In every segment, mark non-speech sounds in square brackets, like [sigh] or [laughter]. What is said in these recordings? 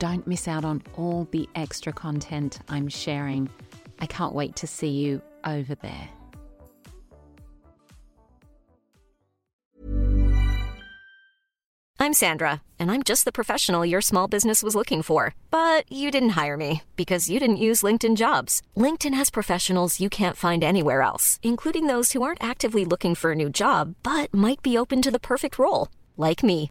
Don't miss out on all the extra content I'm sharing. I can't wait to see you over there. I'm Sandra, and I'm just the professional your small business was looking for. But you didn't hire me because you didn't use LinkedIn jobs. LinkedIn has professionals you can't find anywhere else, including those who aren't actively looking for a new job but might be open to the perfect role, like me.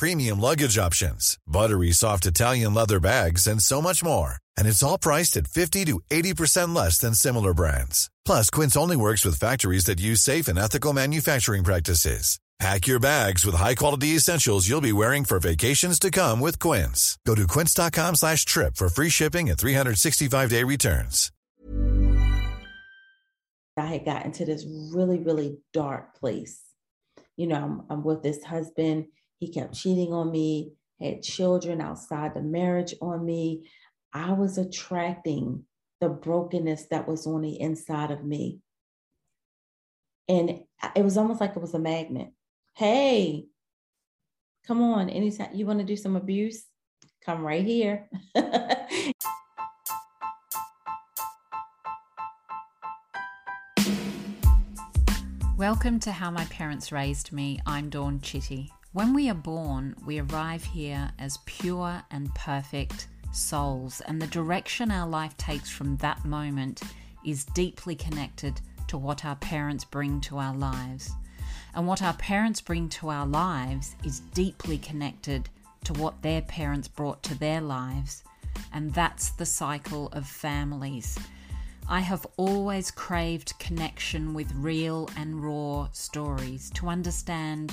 premium luggage options, buttery soft Italian leather bags, and so much more. And it's all priced at 50 to 80% less than similar brands. Plus, Quince only works with factories that use safe and ethical manufacturing practices. Pack your bags with high-quality essentials you'll be wearing for vacations to come with Quince. Go to quince.com slash trip for free shipping and 365-day returns. I had gotten to this really, really dark place. You know, I'm, I'm with this husband. He kept cheating on me, had children outside the marriage on me. I was attracting the brokenness that was on the inside of me. And it was almost like it was a magnet. Hey, come on, anytime you want to do some abuse, come right here. [laughs] Welcome to How My Parents Raised Me. I'm Dawn Chitty. When we are born, we arrive here as pure and perfect souls, and the direction our life takes from that moment is deeply connected to what our parents bring to our lives. And what our parents bring to our lives is deeply connected to what their parents brought to their lives. And that's the cycle of families. I have always craved connection with real and raw stories to understand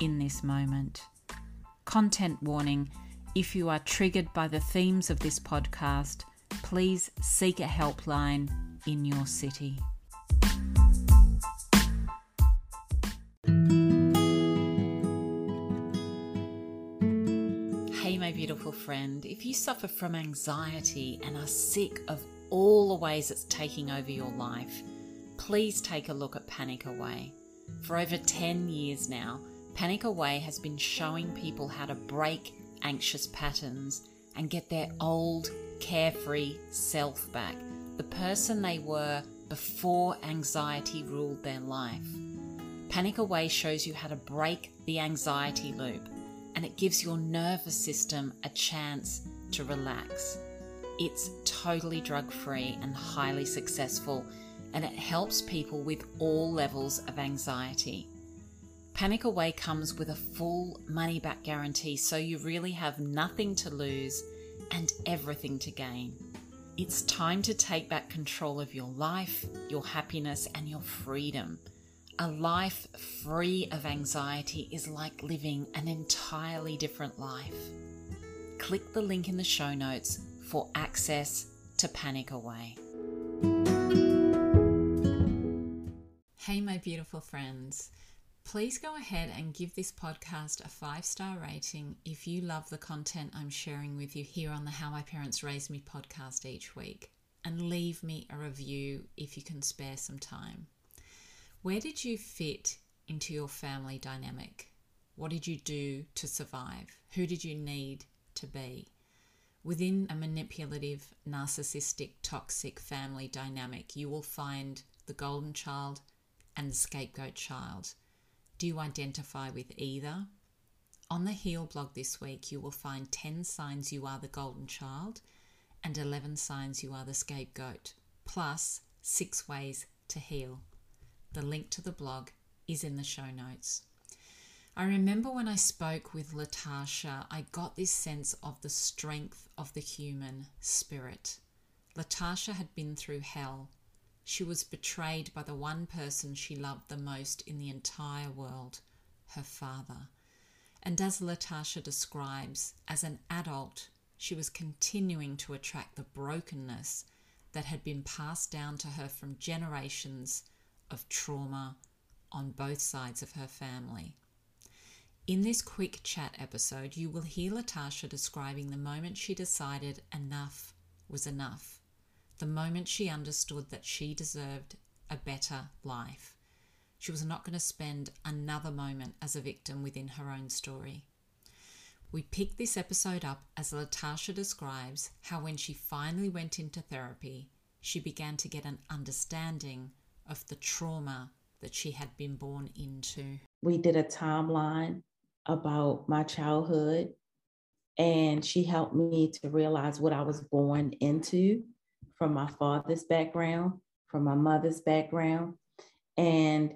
in this moment. Content warning if you are triggered by the themes of this podcast, please seek a helpline in your city. Hey, my beautiful friend, if you suffer from anxiety and are sick of all the ways it's taking over your life, please take a look at Panic Away. For over 10 years now, Panic Away has been showing people how to break anxious patterns and get their old, carefree self back, the person they were before anxiety ruled their life. Panic Away shows you how to break the anxiety loop and it gives your nervous system a chance to relax. It's totally drug free and highly successful, and it helps people with all levels of anxiety. Panic Away comes with a full money back guarantee, so you really have nothing to lose and everything to gain. It's time to take back control of your life, your happiness, and your freedom. A life free of anxiety is like living an entirely different life. Click the link in the show notes for access to Panic Away. Hey, my beautiful friends. Please go ahead and give this podcast a five star rating if you love the content I'm sharing with you here on the How My Parents Raised Me podcast each week. And leave me a review if you can spare some time. Where did you fit into your family dynamic? What did you do to survive? Who did you need to be? Within a manipulative, narcissistic, toxic family dynamic, you will find the golden child and the scapegoat child. Do you identify with either? On the Heal blog this week, you will find 10 signs you are the golden child and 11 signs you are the scapegoat, plus 6 ways to heal. The link to the blog is in the show notes. I remember when I spoke with Latarsha, I got this sense of the strength of the human spirit. Latarsha had been through hell she was betrayed by the one person she loved the most in the entire world, her father. And as Latarsha describes, as an adult, she was continuing to attract the brokenness that had been passed down to her from generations of trauma on both sides of her family. In this quick chat episode, you will hear Latarsha describing the moment she decided enough was enough the moment she understood that she deserved a better life. She was not going to spend another moment as a victim within her own story. We pick this episode up as Latarsha describes how when she finally went into therapy, she began to get an understanding of the trauma that she had been born into. We did a timeline about my childhood, and she helped me to realize what I was born into from my father's background, from my mother's background. And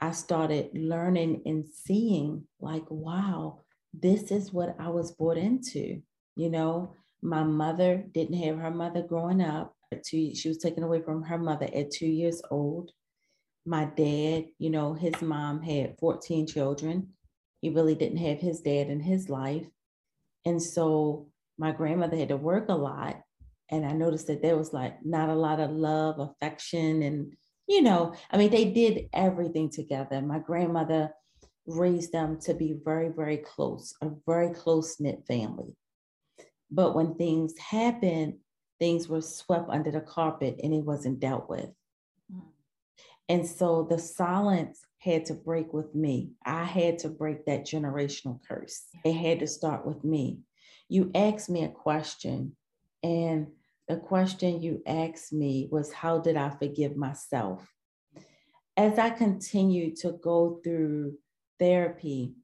I started learning and seeing, like, wow, this is what I was brought into. You know, my mother didn't have her mother growing up. She was taken away from her mother at two years old. My dad, you know, his mom had 14 children. He really didn't have his dad in his life. And so my grandmother had to work a lot and I noticed that there was like not a lot of love, affection, and you know, I mean, they did everything together. My grandmother raised them to be very, very close, a very close knit family. But when things happened, things were swept under the carpet and it wasn't dealt with. Mm. And so the silence had to break with me. I had to break that generational curse. It had to start with me. You asked me a question, and the question you asked me was how did I forgive myself? As I continued to go through therapy,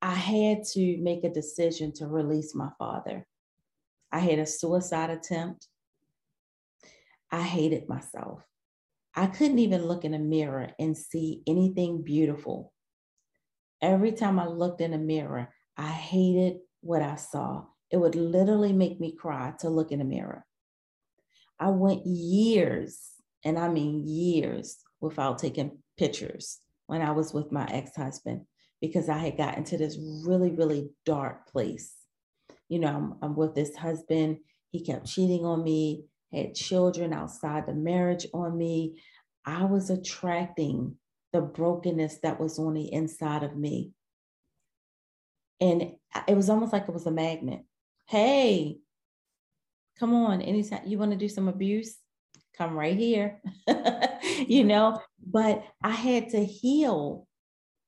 I had to make a decision to release my father. I had a suicide attempt. I hated myself. I couldn't even look in a mirror and see anything beautiful. Every time I looked in a mirror, I hated what I saw. It would literally make me cry to look in the mirror. I went years, and I mean years, without taking pictures when I was with my ex husband because I had gotten to this really, really dark place. You know, I'm, I'm with this husband, he kept cheating on me, had children outside the marriage on me. I was attracting the brokenness that was on the inside of me. And it was almost like it was a magnet hey, come on, anytime you want to do some abuse, come right here, [laughs] you know. But I had to heal.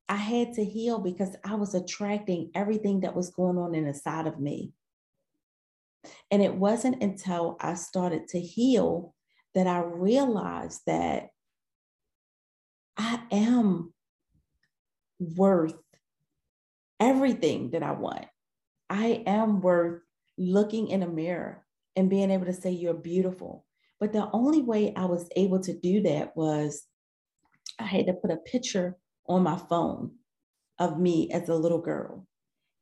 I had to heal because I was attracting everything that was going on inside of me. And it wasn't until I started to heal that I realized that I am worth everything that I want. I am worth looking in a mirror and being able to say you're beautiful. But the only way I was able to do that was I had to put a picture on my phone of me as a little girl.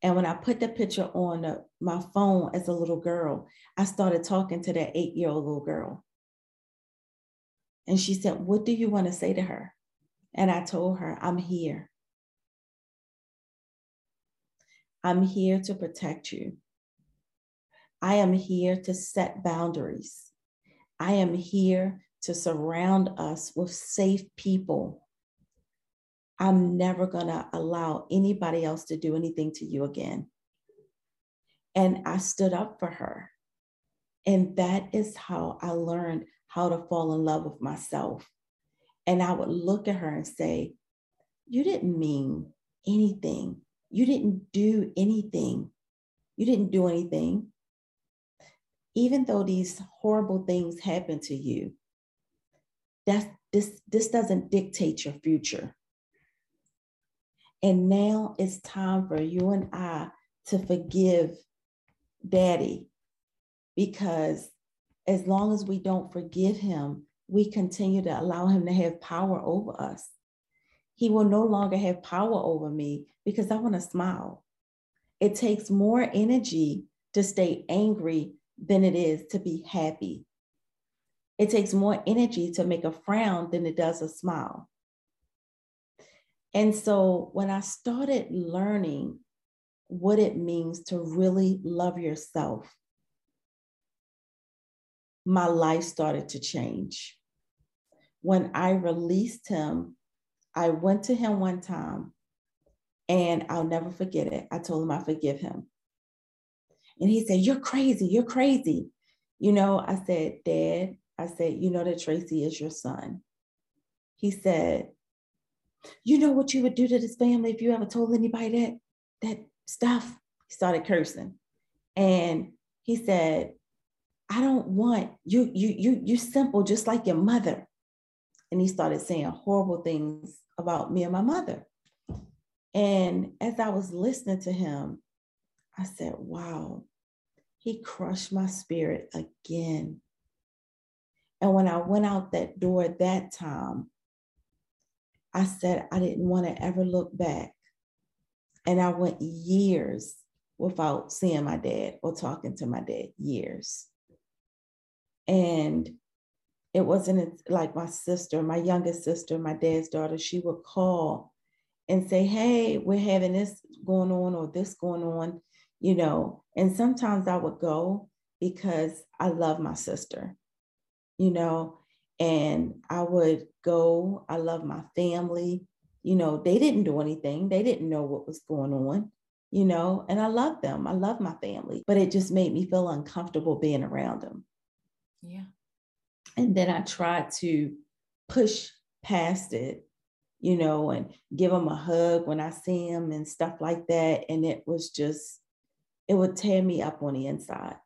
And when I put the picture on my phone as a little girl, I started talking to that eight year old little girl. And she said, What do you want to say to her? And I told her, I'm here. I'm here to protect you. I am here to set boundaries. I am here to surround us with safe people I'm never going to allow anybody else to do anything to you again. And I stood up for her. And that is how I learned how to fall in love with myself. And I would look at her and say, You didn't mean anything. You didn't do anything. You didn't do anything. Even though these horrible things happen to you, that's, this, this doesn't dictate your future. And now it's time for you and I to forgive daddy because as long as we don't forgive him, we continue to allow him to have power over us. He will no longer have power over me because I want to smile. It takes more energy to stay angry than it is to be happy. It takes more energy to make a frown than it does a smile. And so when I started learning what it means to really love yourself, my life started to change. When I released him, I went to him one time and I'll never forget it. I told him I forgive him. And he said, You're crazy. You're crazy. You know, I said, Dad, I said, You know that Tracy is your son. He said, You know what you would do to this family if you ever told anybody that, that stuff? He started cursing. And he said, I don't want you, you, you, you simple, just like your mother. And he started saying horrible things about me and my mother. And as I was listening to him, I said, wow, he crushed my spirit again. And when I went out that door that time, I said I didn't want to ever look back. And I went years without seeing my dad or talking to my dad, years. And it wasn't like my sister, my youngest sister, my dad's daughter, she would call and say, Hey, we're having this going on or this going on, you know. And sometimes I would go because I love my sister, you know, and I would go. I love my family. You know, they didn't do anything, they didn't know what was going on, you know, and I love them. I love my family, but it just made me feel uncomfortable being around them. Yeah. And then I tried to push past it, you know, and give them a hug when I see them and stuff like that. And it was just, it would tear me up on the inside.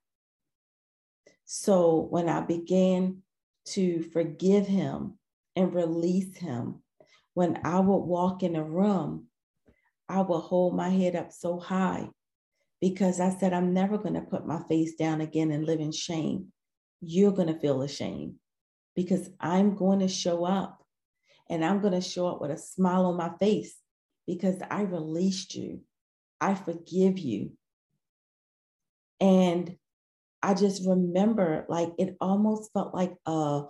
So when I began to forgive him and release him, when I would walk in a room, I would hold my head up so high because I said, I'm never going to put my face down again and live in shame you're going to feel ashamed because I'm going to show up and I'm going to show up with a smile on my face because I released you. I forgive you. And I just remember like it almost felt like a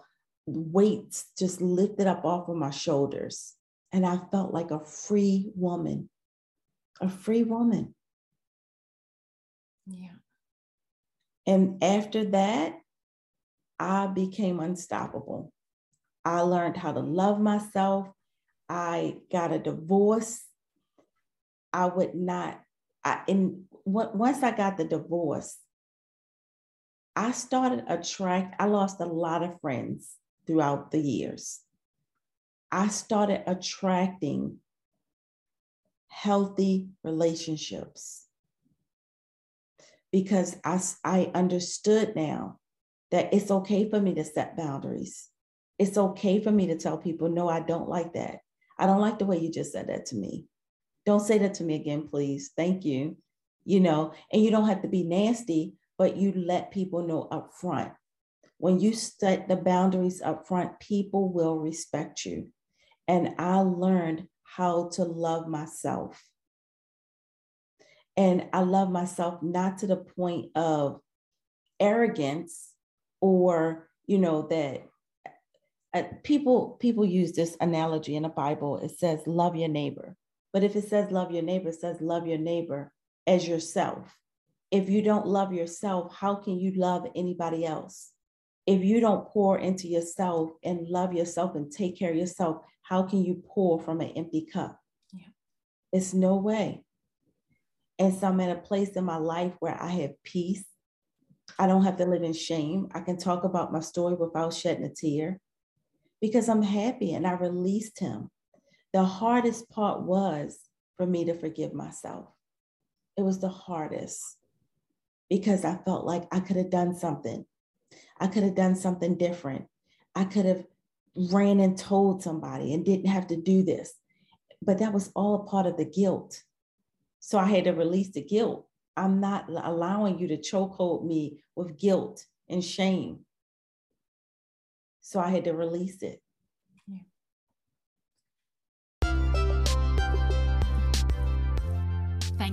weight just lifted up off of my shoulders. And I felt like a free woman, a free woman. Yeah. And after that, I became unstoppable. I learned how to love myself. I got a divorce. I would not, I, once I got the divorce, I started attract, I lost a lot of friends throughout the years. I started attracting healthy relationships because I, I understood now that it's okay for me to set boundaries. It's okay for me to tell people, no, I don't like that. I don't like the way you just said that to me. Don't say that to me again, please. Thank you. You know, and you don't have to be nasty, but you let people know up front. When you set the boundaries up front, people will respect you. And I learned how to love myself. And I love myself not to the point of arrogance, or you know that uh, people people use this analogy in the bible it says love your neighbor but if it says love your neighbor it says love your neighbor as yourself if you don't love yourself how can you love anybody else if you don't pour into yourself and love yourself and take care of yourself how can you pour from an empty cup? Yeah. It's no way. And so I'm at a place in my life where I have peace. I don't have to live in shame. I can talk about my story without shedding a tear because I'm happy and I released him. The hardest part was for me to forgive myself. It was the hardest because I felt like I could have done something. I could have done something different. I could have ran and told somebody and didn't have to do this. But that was all a part of the guilt. So I had to release the guilt. I'm not allowing you to chokehold me with guilt and shame. So I had to release it.